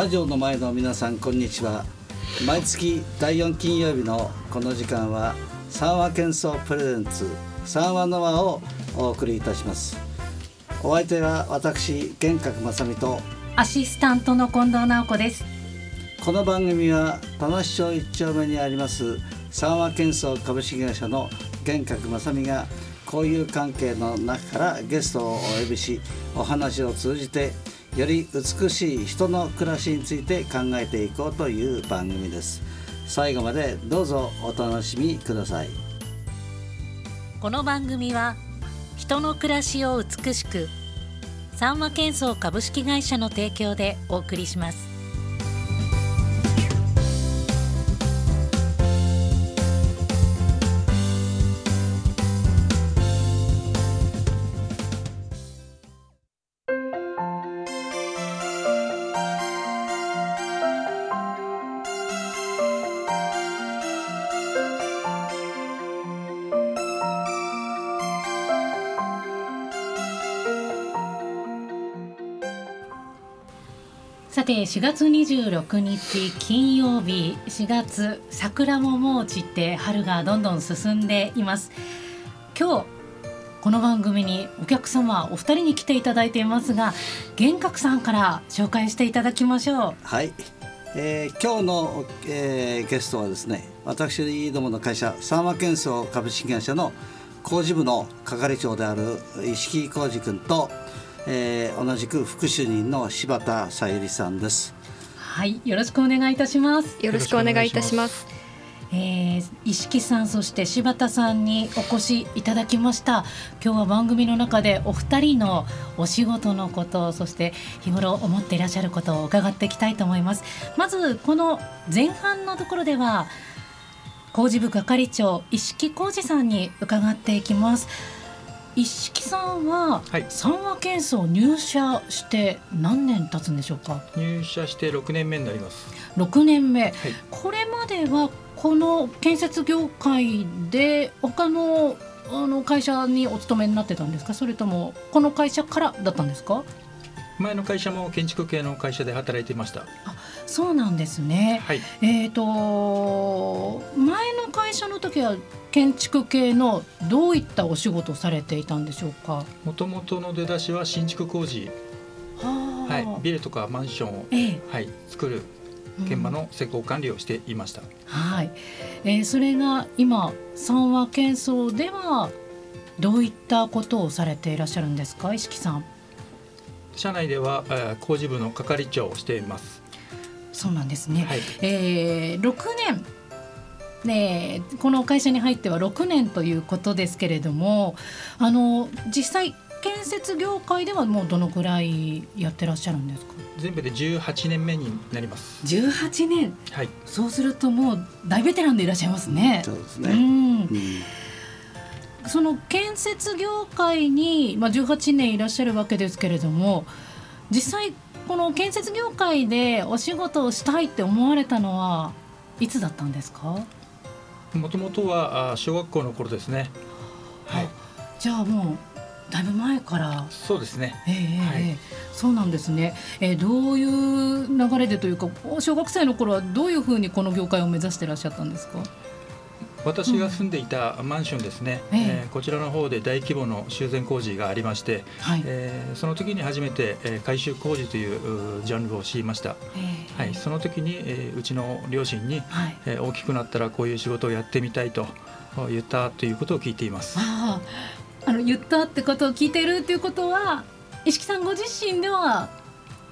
ラジオの前の皆さんこんにちは。毎月第4金曜日のこの時間は三和喧騒プレゼンツ三和の輪をお送りいたします。お相手は私玄格正美とアシスタントの近藤直子です。この番組は田無町一丁目にあります三和建装株式会社の玄格正美が交友関係の中からゲストをお呼びしお話を通じてより美しい人の暮らしについて考えていこうという番組です。最後までどうぞお楽しみください。この番組は人の暮らしを美しく三和建装株式会社の提供でお送りします。さて4月26日金曜日4月桜ももう散って春がどんどん進んでいます。今日この番組にお客様お二人に来ていただいていますが玄格さんから紹介していただきましょう。はい、えー今日の、えーゲストはですね私どもの会社三和建装株式会社の工事部の係長である石木浩二君と、えー同じく副主任の柴田さゆりさんです。はいよろしくお願いいたします。よろしくお願いいたします。えー、石木さんそして柴田さんにお越しいただきました。今日は番組の中でお二人のお仕事のことそして日頃思っていらっしゃることを伺っていきたいと思います。まずこの前半のところでは工事部係長石木浩二さんに伺っていきます石木さんははい三和建装入社して何年経つんでしょうか？入社して6年目になります。6年目、はい。これまではこの建設業界で他のあの会社にお勤めになってたんですか？それともこの会社からだったんですか？前の会社も建築系の会社で働いていました。そうなんですね。はい。えー、と前の会社の時は建築系のどういったお仕事をされていたんでしょうか？もともとの出だしは新築工事、はあ。はい、ビルとかマンションを、ええ。はい、作る現場の施工管理をしていました。はい、えーそれが今三和建装ではどういったことをされていらっしゃるんですか？石木さん。社内では、えー工事部の係長をしています。そうなんですね、はい。えー、6年ねえこの会社に入っては6年ということですけれどもあの実際建設業界ではもうどのくらいやってらっしゃるんですか？全部で18年目になります。18年はい。そうするともう大ベテランでいらっしゃいますね。うそうですね、んうんその建設業界に、まあ、18年いらっしゃるわけですけれども実際この建設業界でお仕事をしたいって思われたのはいつだったんですか、もともとは小学校の頃ですね。はい。じゃあもうだいぶ前からそうですね。ええええはいええそうなんですね、えーどういう流れでというか小学生の頃はどういうふうにこの業界を目指してらっしゃったんですか？私が住んでいたマンションですね、ええ。えーこちらの方で大規模の修繕工事がありまして、はい、えーその時に初めて、えー改修工事といううジャンルを知りました、ええ。はい、その時に、えーうちの両親に、はい。えー大きくなったらこういう仕事をやってみたいと言ったということを聞いています。ああ。あの言ったってことを聞いてるっていうことは石木さんご自身では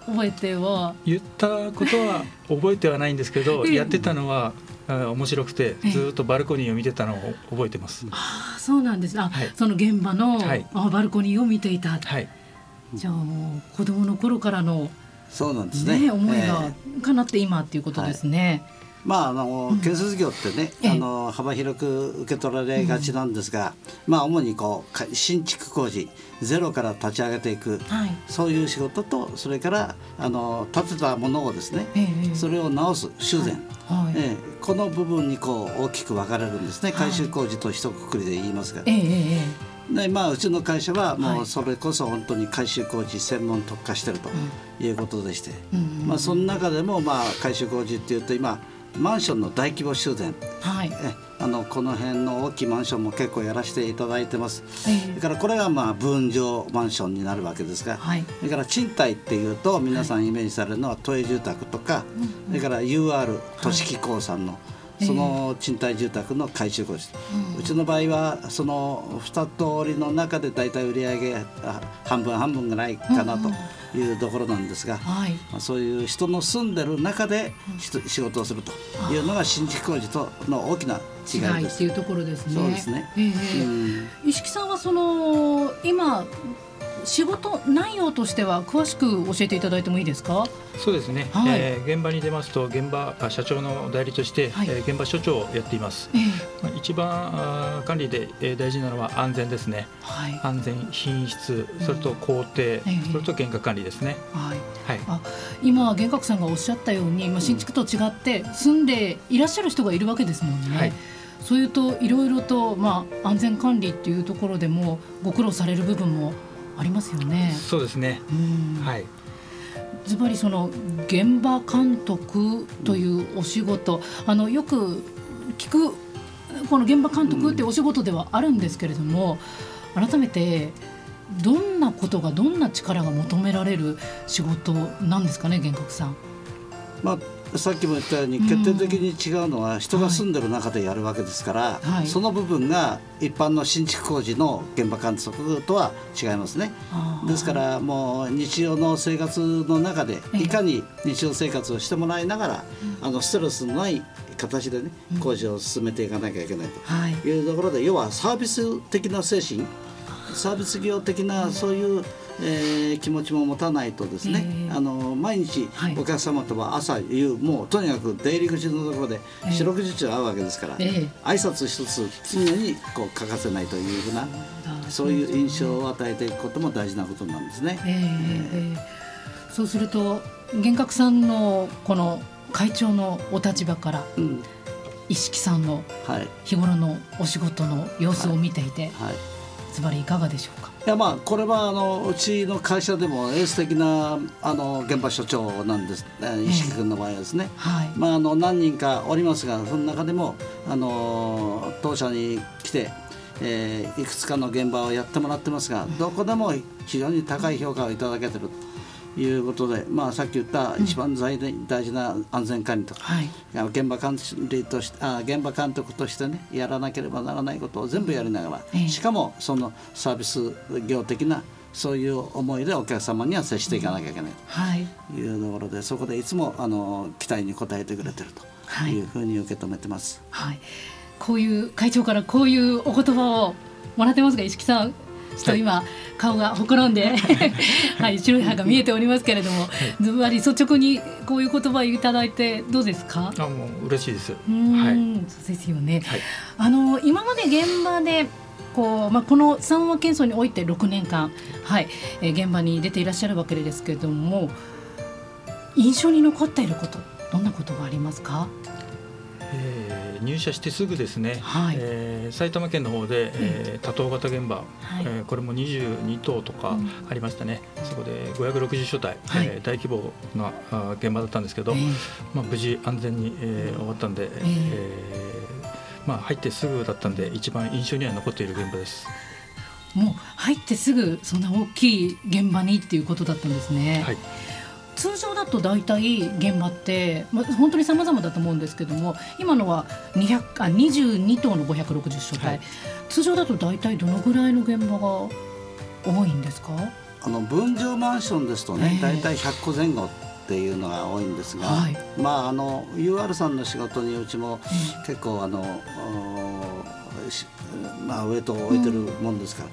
覚えては？言ったことは覚えてはないんですけど、ええ。やってたのは面白くてええ。ずっとバルコニーを見てたのを覚えてます、ああそうなんです。あ、はい。その現場の、はい。あバルコニーを見ていた。はい。じゃあもう子供の頃からのそうなんですね。ね思いえが叶って今っていうことですね、まああの建設業ってね、ええ。あの幅広く受け取られがちなんですが、まあ主にこうか新築工事ゼロから立ち上げていくはい。そういう仕事とそれからあの建てたものをですねええそれを直す修繕、はい。ええ。この部分にこう大きく分かれるんですね。はい。改修工事と一括りで言いますが、でまあ、うちの会社はもはい。うそれこそ本当に改修工事専門特化してるということでして、うん。まあ、その中でもまあ改修工事っていうと今マンションの大規模修繕。はい。えあのこの辺の大きいマンションも結構やらせていただいてます。えそれからこれがまあ分譲マンションになるわけですが、はい。それから賃貸っていうと皆さんイメージされるのは都営住宅とか、それから UR 都市機構さんのその賃貸住宅の改修工事、うちの場合はその2通りの中で大体売り上げあ半分半分ぐらいかなというところなんですが、はい。まあ、そういう人の住んでる中でし仕事をするというのが新築工事との大きな違いです。違いうところですね。そうですね。ええええ。うん。石木さんはその今仕事内容としては詳しく教えていただいてもいいですか？そうですね、はい。えー現場に出ますと現場あ社長の代理として、はい。えー現場所長をやっています、ええ。まあ、一番管理で、えー大事なのは安全ですね。はい。安全品質それと工程、ええ。それと原価管理ですね。はい。はい。あ今幻覚さんがおっしゃったように、まあ、新築と違って住んでいらっしゃる人がいるわけですもんね。はい。そういうといろいろと、まあ、安全管理っていうところでもご苦労される部分もありますよね。そうですねうんはいズバリその現場監督というお仕事、あのよく聞くこの現場監督ってお仕事ではあるんですけれども、改めてどんなことがどんな力が求められる仕事なんですかね幻覚さん。まあ、さっきも言ったように決定的に違うのは人が住んでる中でやるわけですから、はい。その部分が一般の新築工事の現場監督とは違いますね。ですからもう日常の生活の中でええ。いかに日常生活をしてもらいながら、あのストレスのない形でね工事を進めていかなきゃいけないというところで要はサービス的な精神サービス業的なそういう、えー気持ちも持たないとですね、ええあの毎日はい。お客様とは朝夕もうとにかく出入り口のところでええ四六時中会うわけですから、ええ。挨拶一つ常にこう欠かせないというふうなそういう印象を与えていくことも大事なことなんですね。ええええ。そうすると幻覚さんのこの会長のお立場からうん。石木さんのはい。日頃のお仕事の様子を見ていて、はい。ズバリいかがでしょう？か。いやまあこれはあのうちの会社でもエース的なあの現場所長なんです、えー石木君の場合はですね。はい。まあ、あの何人かおりますがその中でもあの当社に来て、えーいくつかの現場をやってもらってますがどこでも非常に高い評価をいただけてるということで、まあ、さっき言った一番大事大事な安全管理とか、はい。現場管理としてあ現場監督としてねやらなければならないことを全部やりながら、ええしかもそのサービス業的なそういう思いでお客様には接していかなきゃいけないはい。というところでそこでいつもあの期待に応えてくれてるというふうに受け止めてます。はい。こういう会長からこういうお言葉をもらってますが、石木さん。ちょっと今、顔がほころんで、はい、白い歯が見えておりますけれども、ズバリ率直にこういう言葉をいただいてどうですか？あもう嬉しいですうーん、はいそうですよね。はいあの今まで現場でこうまあこの三和建装において6年間はい、えー現場に出ていらっしゃるわけですけれども印象に残っていることどんなことがありますか？えー入社してすぐですね、はい。えー埼玉県の方で、えー多棟型現場、はい。えーこれも22棟とかうん。ありましたね、そこで560所帯、はい。えー大規模なあ現場だったんですけど、えーまあ、無事安全に、えー終わったんで、えーまあ、入ってすぐだったんで一番印象には残っている現場です。もう入ってすぐそんな大きい現場にっていうことだったんですね。はい通常だと大体現場って、まあ、本当に様々だと思うんですけども今のは200あ22棟の560所帯、はい。通常だと大体どのぐらいの現場が多いんですか？あの分譲マンションですとね、ええ。大体100個前後っていうのが多いんですが、はい。まああの UR さんの仕事にうちもえ結構あのおしまあウエイトを置いてるもんですから、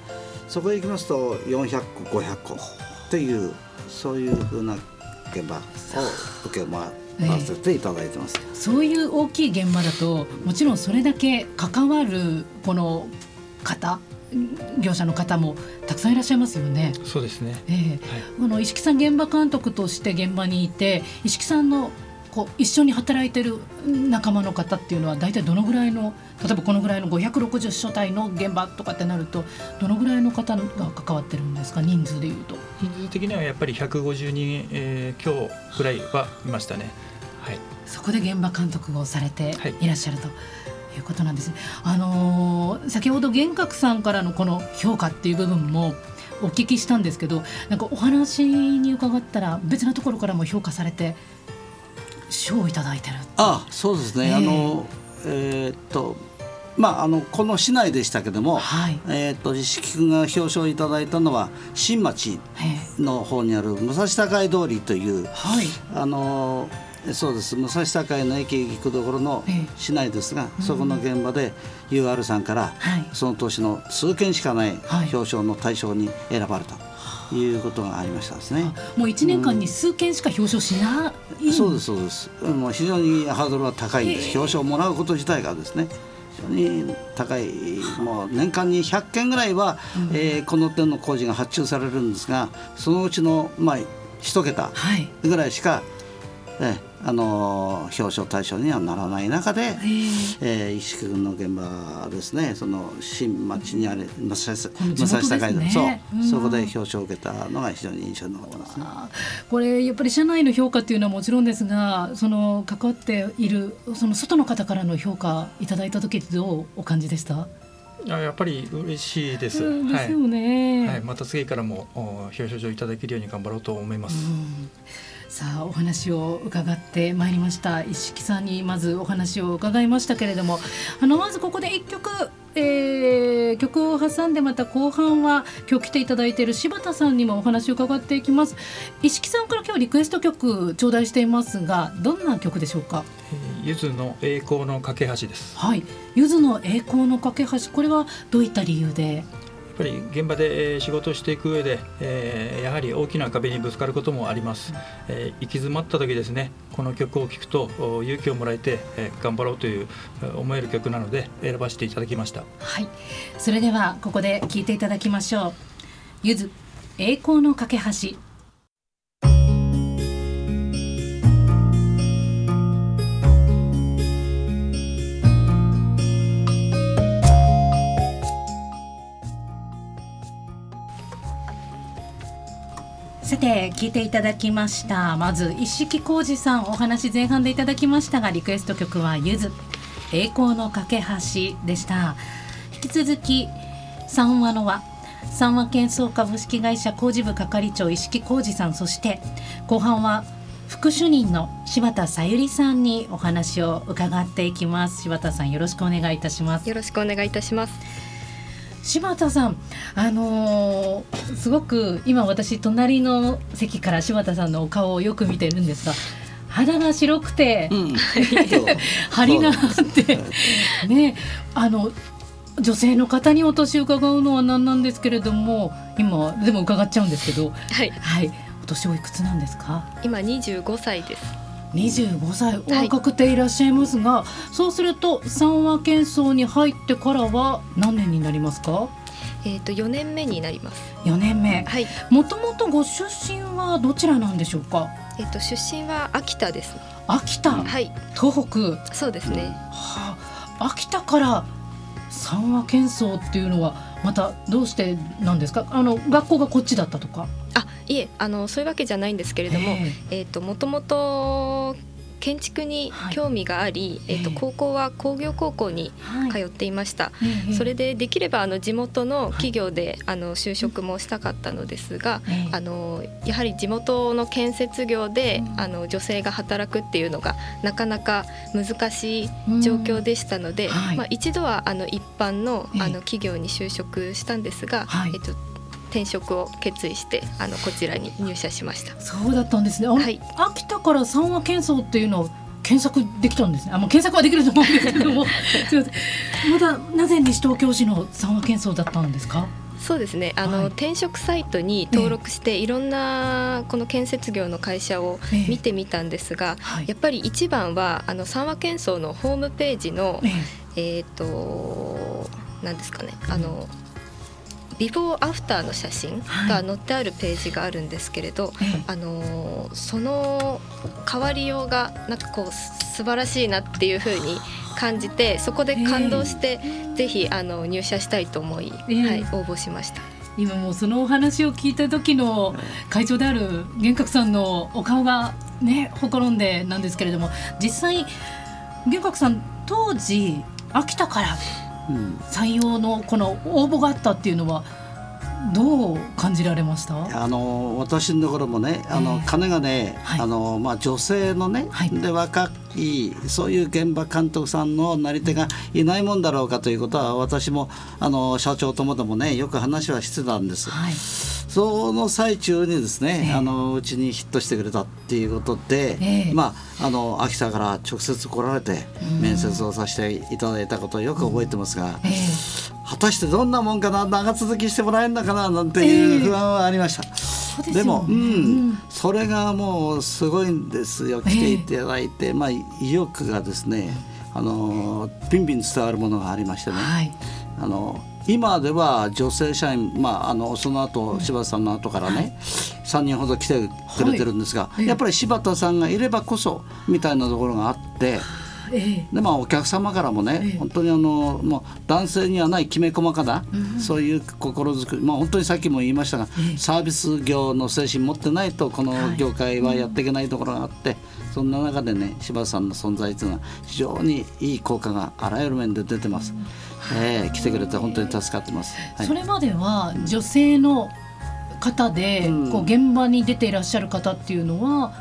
そこへ行きますと400個500個っていうそういうふうな現場を受け回らせていただいてます。そういう大きい現場だともちろんそれだけ関わるこの方業者の方もたくさんいらっしゃいますよね。そうですね、ええはいこの石木さん現場監督として現場にいて石木さんのこう一緒に働いてる仲間の方っていうのは大体どのぐらいの例えばこのぐらいの560所帯の現場とかってなるとどのぐらいの方が関わってるんですか？人数でいうと人数的にはやっぱり150人、えー、強ぐらいはいましたね、はい、そこで現場監督をされていらっしゃると。いうことなんですね。あのー、先ほど玄格さんからのこの評価っていう部分もお聞きしたんですけど、なんかお話に伺ったら別のところからも評価されて賞をいただいてるあそうですね、えー、あのえー、っとまあ、あのこの市内でしたけども、はい、えーと、石木君が表彰いただいたのは新町の方にある武蔵境通りという、はい、あのそうです。武蔵境の駅行くところの市内ですが、そこの現場で UR さんから、その年の数件しかない表彰の対象に選ばれた。いうことがありましたですね。もう一年間に数件しか表彰しない、うん、そうですそうです。もう非常にハードルは高いんです。表彰をもらうこと自体がですね。非常に高いもう年間に100件ぐらいは、うん、えー、この点の工事が発注されるんですがそのうちのまあ一桁ぐらいしか、はい、えあの表彰対象にはならない中で、えー、石木君の現場ですねその新町にある武蔵境で、そう、そこで表彰を受けたのが非常に印象に残ります、ね、これやっぱり社内の評価っていうのはもちろんですがその関わっているその外の方からの評価いただいた時どうお感じでした？やっぱり嬉しいです。ですよね、はい、はい、また次からも表彰状いただけるように頑張ろうと思います。うん。さあお話を伺ってまいりました。一色さんにまずお話を伺いましたけれどもあのまずここで1曲、えー、曲を挟んでまた後半は今日来ていただいている柴田さんにもお話を伺っていきます。一色さんから今日リクエスト曲頂戴していますがどんな曲でしょうか？ゆずの栄光の架け橋です。はい。ゆずの栄光の架け橋。これはどういった理由で？ぱり現場で仕事をしていく上で、えー、やはり大きな壁にぶつかることもあります、えー、行き詰まった時ですねこの曲を聴くと勇気をもらえて、えー、頑張ろうという思える曲なので選ばせていただきました。はい。それではここで聴いていただきましょう。ゆず栄光の架け橋さて聞いていただきました。まず一色浩二さんお話前半でいただきましたがリクエスト曲はゆず。栄光の架け橋でした。引き続き三話の輪。三和建装株式会社工事部係長石木浩二さんそして後半は副主任の柴田さゆりさんにお話を伺っていきます。柴田さんよろしくお願いいたします。よろしくお願いいたします。柴田さん、あのー、すごく今私隣の席から柴田さんのお顔をよく見てるんですが肌が白くて、うん、張りがあってねあの女性の方にお年を伺うのは何なんですけれども今でも伺っちゃうんですけど、はい、はい、お年おいくつなんですか？今25歳です25歳お若くていらっしゃいますが、はい、そうすると三和建装に入ってからは何年になりますか？えっ、と4年目になります。4年目。はい。もともとご出身はどちらなんでしょうか？えっ、と出身は秋田です秋田？はい。東北？そうですね、はあ、秋田から三和建装っていうのはまたどうしてなんですか？あの学校がこっちだったとか。あいえあのそういうわけじゃないんですけれども、えー、ともともと建築に興味があり、はい、えーと高校は工業高校に通っていました、はい、それでできればあの地元の企業で、あの就職もしたかったのですが、あのやはり地元の建設業で、あの女性が働くっていうのがなかなか難しい状況でしたので、まあ、一度はあの一般のあの企業に就職したんですが、えっと転職を決意してあのこちらに入社しました。そうだったんですね、はい、秋田から三和建装っていうのを検索できたんですね。あもう検索はできると思うんですけども。まだなぜ西東京市の三和建装だったんですか？そうですね。あの、はい、転職サイトに登録して、いろんなこの建設業の会社を見てみたんですが、えやっぱり一番はあの三和建装のホームページの、えっ、ー、と何ですかね。あのビフォーアフターの写真が載ってあるページがあるんですけれど、はい、あのその変わりようがなんかこう素晴らしいなっていうふうに感じてそこで感動して、えー、ぜひあの入社したいと思い、えー、はい、応募しました。今もうそのお話を聞いた時の会長である玄格さんのお顔がねほころんでなんですけれども実際玄格さん当時秋田から採用のこの応募があったっていうのはどう感じられました？あの私のところもねあの、えー、金がね、はい、あのまあ、女性のね、はい、で若いそういう現場監督さんのなり手がいないもんだろうかということは私もあの社長ともどもねよく話はしてたんです。はいその最中にですね、えー、あのうちにヒットしてくれたっていうことで、えー、まああの秋田から直接来られて面接をさせていただいたことをよく覚えてますが、えー、果たしてどんなもんかな長続きしてもらえるのかななんていう不安はありました。ででも、うん、うん、それがもうすごいんですよ。来ていただいて、まあ意欲がですねあのピンピン伝わるものがありましてね、はい、あの今では女性社員、まあ、あのその後柴田さんの後からね、はい、3人ほど来てくれてるんですが、はい、やっぱり柴田さんがいればこそみたいなところがあって。えでまあお客様からもね、え、本当にあのもう男性にはないきめ細かな、うん、そういう心づくりまあ本当にさっきも言いましたが、サービス業の精神持ってないとこの業界はやっていけないところがあって、そんな中でね柴田さんの存在というのは非常にいい効果があらゆる面で出てます。うん。えー、来てくれて本当に助かってます、はい、それまでは女性の方で、うん、こう現場に出ていらっしゃる方っていうのは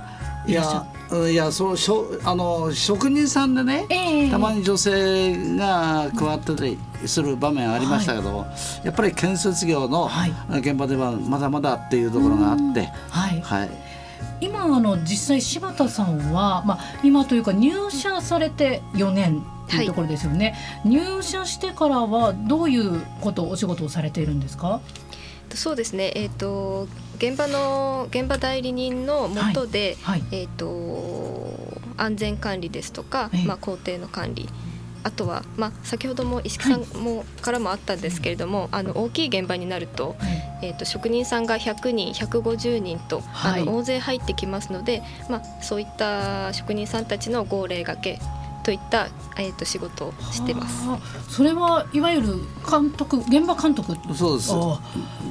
いやいやそうしょあの職人さんでね、えー、たまに女性が加わってたりする場面ありましたけど、はい、やっぱり建設業の現場ではまだまだっていうところがあって、はい、はい、今あの実際柴田さんは、まあ、今というか入社されて4年というところですよね、はい、入社してからはどういうことお仕事をされているんですか？そうですね、えーと、現場の現場代理人のもとで、はい。はい、えーと、安全管理ですとか、まあ、工程の管理あとは、まあ、先ほども石木さんも、からもあったんですけれどもあの大きい現場になると,、えーと、職人さんが100人150人と、あの大勢入ってきますので、まあ、そういった職人さんたちの号令がけといった、えー、と仕事をしてます。それはいわゆる監督現場監督そうです。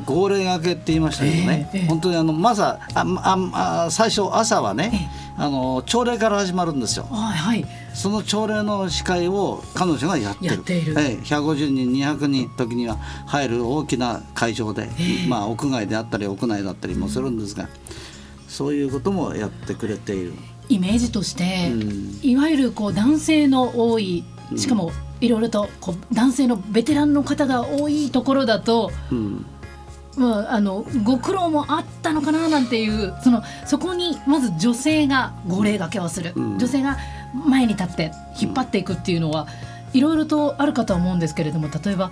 号令がけって言いましたけどね、えーえー、本当にあのまずああ最初朝はね、えー、あの朝礼から始まるんですよ。はい、はい、その朝礼の司会を彼女がやってる。やっている、えー、150人200人時には入る大きな会場で、まあ屋外であったり屋内だったりもするんですが、そういうこともやってくれている。イメージとして、うん、いわゆるこう男性の多いしかもいろいろとこう男性のベテランの方が多いところだと、うん、まあ、あのご苦労もあったのかななんていうそのそこにまず女性が号令がけをする、うん、女性が前に立って引っ張っていくっていうのはいろいろとあるかとは思うんですけれども例えば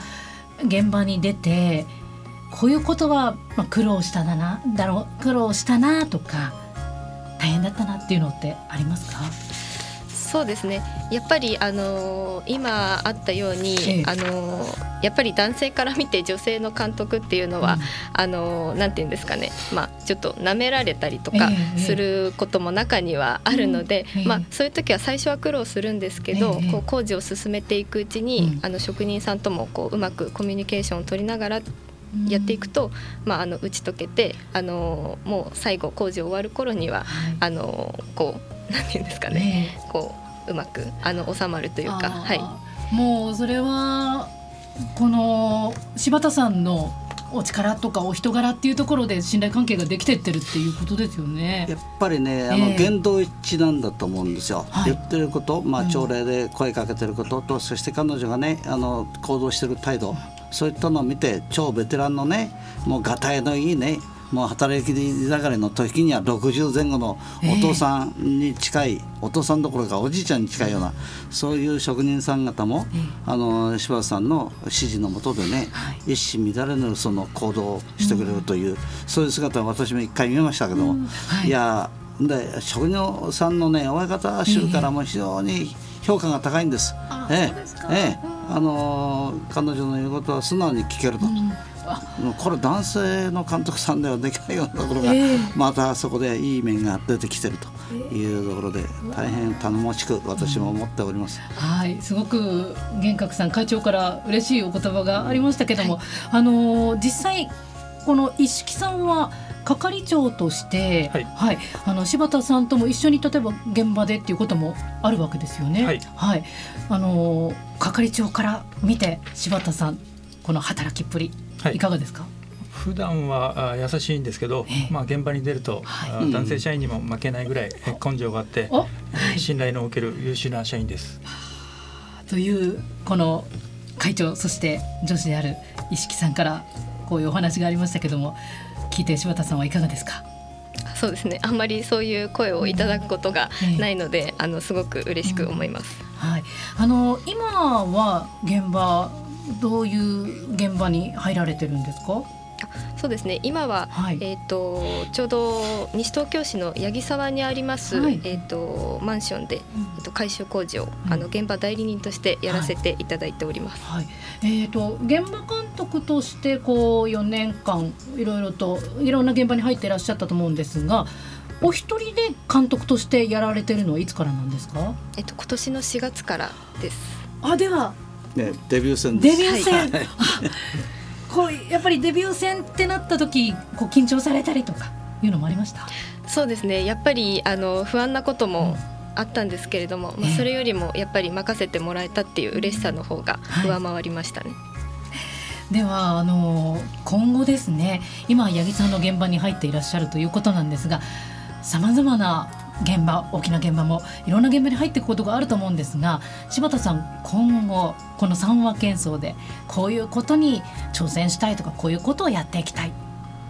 現場に出てこういうことは、まあ、苦労しただなだろう苦労したなとか大変だったなっていうのってありますか？そうですね。やっぱりあの今あったように、ええ、あのやっぱり男性から見て女性の監督っていうのは、うん、あのなんていうんですかね、まあ、ちょっと舐められたりとかすることも中にはあるので、え、まあ、そういう時は最初は苦労するんですけど、こう工事を進めていくうちに、うん、あの職人さんともこううまくコミュニケーションを取りながらやっていくと、まあ、あの打ち解けてあのもう最後工事終わる頃には、はい、あのこうなんていうんですかね、ね、こううまくあの収まるというか、はい、もうそれはこの柴田さんのお力とかお人柄っていうところで信頼関係ができてってるっていうことですよね。やっぱりね、あの言動一致なんだと思うんですよ。言ってること、まあ朝礼で声かけてることと、うん、そして彼女がね、あの行動してる態度、そういったのを見て超ベテランのねもうがたいのいいねもう働き盛りの時には60前後のお父さんに近い、えー、お父さんどころかおじいちゃんに近いようなそういう職人さん方も、えー、あの柴田さんの指示のもとでね、はい、一糸乱れぬその行動をしてくれるという、うん、そういう姿は私も一回見ましたけど、うん。はい、いやで職人さんのね親方衆からも非常に評価が高いんです。えー、ええ。ーあの彼女の言うことは素直に聞けると、うん、これ男性の監督さんではできないようなところが、またそこでいい面が出てきてるというところで大変頼もしく私も思っております。はい。すごく玄格さん会長から嬉しいお言葉がありましたけども、はい、あの実際この一色さんは係長として、はい、はい、あの柴田さんとも一緒に例えば現場でっていうこともあるわけですよね。はい、はい、あの係長から見て柴田さんこの働きっぷり、い、かがですか？普段は優しいんですけど、まあ、現場に出ると、はい、男性社員にも負けないぐらい根性があって、信頼のおける優秀な社員です。というこの会長そして女子である石木さんからこういうお話がありましたけども聞いて柴田さんはいかがですか？そうですね。あんまりそういう声をいただくことがないので、うん、あのすごく嬉しく思います、うん、はい、あの今は現場どういう現場に入られてるんですか？そうですね。今は、はい、えーと、ちょうど西東京市の八木沢にあります、はい、えーと、マンションで、えーと、改修工事を、うん、あの現場代理人としてやらせていただいております。はい、えー、と現場監督としてこう4年間いろいろといろんな現場に入っていらっしゃったと思うんですがお一人で監督としてやられてるのはいつからなんですか、えっと、今年の4月からです。あでは、ね、デビュー戦デビュー戦、はいこうやっぱりデビュー戦ってなった時こう緊張されたりとかいうのもありました？そうですね。やっぱりあの不安なこともあったんですけれども、まあ、それよりもやっぱり任せてもらえたっていう嬉しさの方が上回りましたね。はい、ではあの今後ですね今八木さんの現場に入っていらっしゃるということなんですがさまざまな現場大きな現場もいろんな現場に入っていくことがあると思うんですが柴田さん今後この三和喧騒でこういうことに挑戦したいとかこういうことをやっていきたい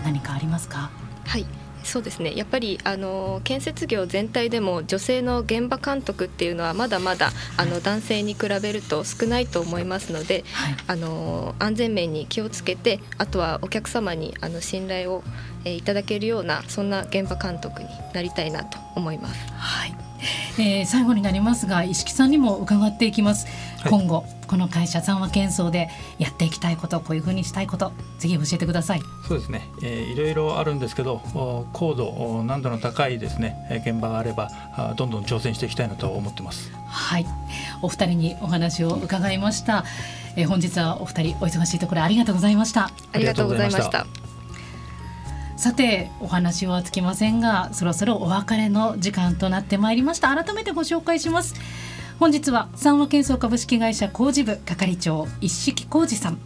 何かありますか？はい。そうですね。やっぱりあの建設業全体でも女性の現場監督っていうのはまだまだあの男性に比べると少ないと思いますので、はい、あの安全面に気をつけてあとはお客様にあの信頼をえいただけるようなそんな現場監督になりたいなと思います。はい。えー、最後になりますが石木さんにも伺っていきます、はい、今後この会社三和建装でやっていきたいことこういうふうにしたいことぜひ教えてください。そうですね、えー、いろいろあるんですけど高度難度の高いですね現場があればどんどん挑戦していきたいなと思ってます。はい。お二人にお話を伺いました、えー、本日はお二人お忙しいところありがとうございました。ありがとうございました。さてお話はつきませんがそろそろお別れの時間となってまいりました。改めてご紹介します本日は三和建装株式会社工事部係長一式浩二さん。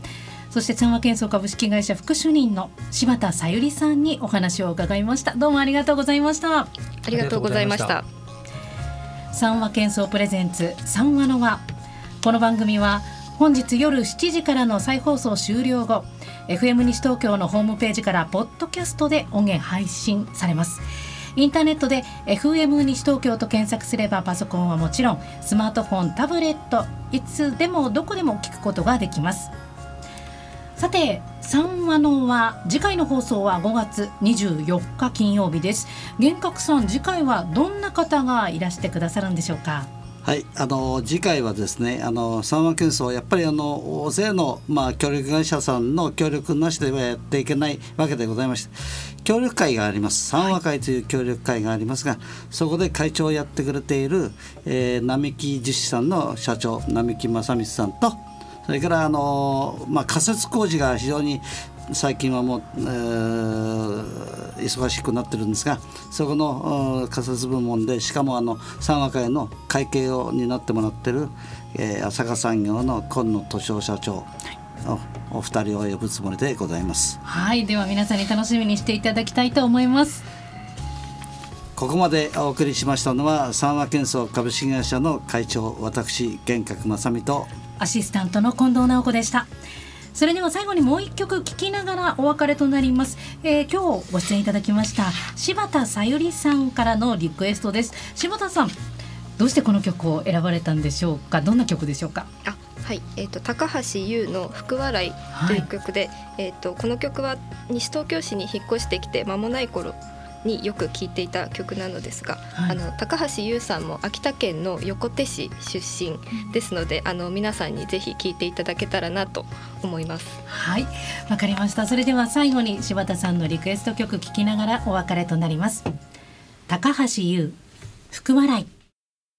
そして三和建装株式会社副主任の柴田さゆりさんにお話を伺いました。どうもありがとうございました。ありがとうございました。三和建装プレゼンツ三和の輪。この番組は本日夜7時からの再放送終了後 FM 西東京のホームページからポッドキャストで音源配信されますインターネットで FM 西東京と検索すればパソコンはもちろんスマートフォンタブレットいつでもどこでも聞くことができます。さて3話のは次回の放送は5月24日金曜日です。玄覚さん次回はどんな方がいらしてくださるんでしょうか？はい、あの次回はですね、あの三和建装やっぱりあの大勢のまあ協力会社さんの協力なしではやっていけないわけでございまして、協力会があります。三和会という協力会がありますが、はい、そこで会長をやってくれている、えー、並木樹脂さんの社長並木正光さんと。それからあの、まあ、仮設工事が非常に最近はもう、えー、忙しくなってるんですがそこの仮設部門でしかもあの三和会の会計を担ってもらってる、えー、浅香産業の今野敏夫社長、お二人を呼ぶつもりでございます。はい。では皆さんに楽しみにしていただきたいと思います。ここまでお送りしましたのは三和建装株式会社の会長私玄格正美とアシスタントの近藤直子でしたそれでは最後にもう一曲聴きながらお別れとなります、えー、今日ご出演いただきました柴田さゆりさんからのリクエストです。柴田さんどうしてこの曲を選ばれたんでしょうか？どんな曲でしょうか？あはい、えっ、ー、と高橋優の福笑いという曲で、はい、えっ、とこの曲は西東京市に引っ越してきて間もない頃によく聴いていた曲なのですが、はい、あの高橋優さんも秋田県の横手市出身ですのであの皆さんにぜひ聴いていただけたらなと思います。はい。わかりました。それでは最後に柴田さんのリクエスト曲聴きながらお別れとなります。高橋優福笑い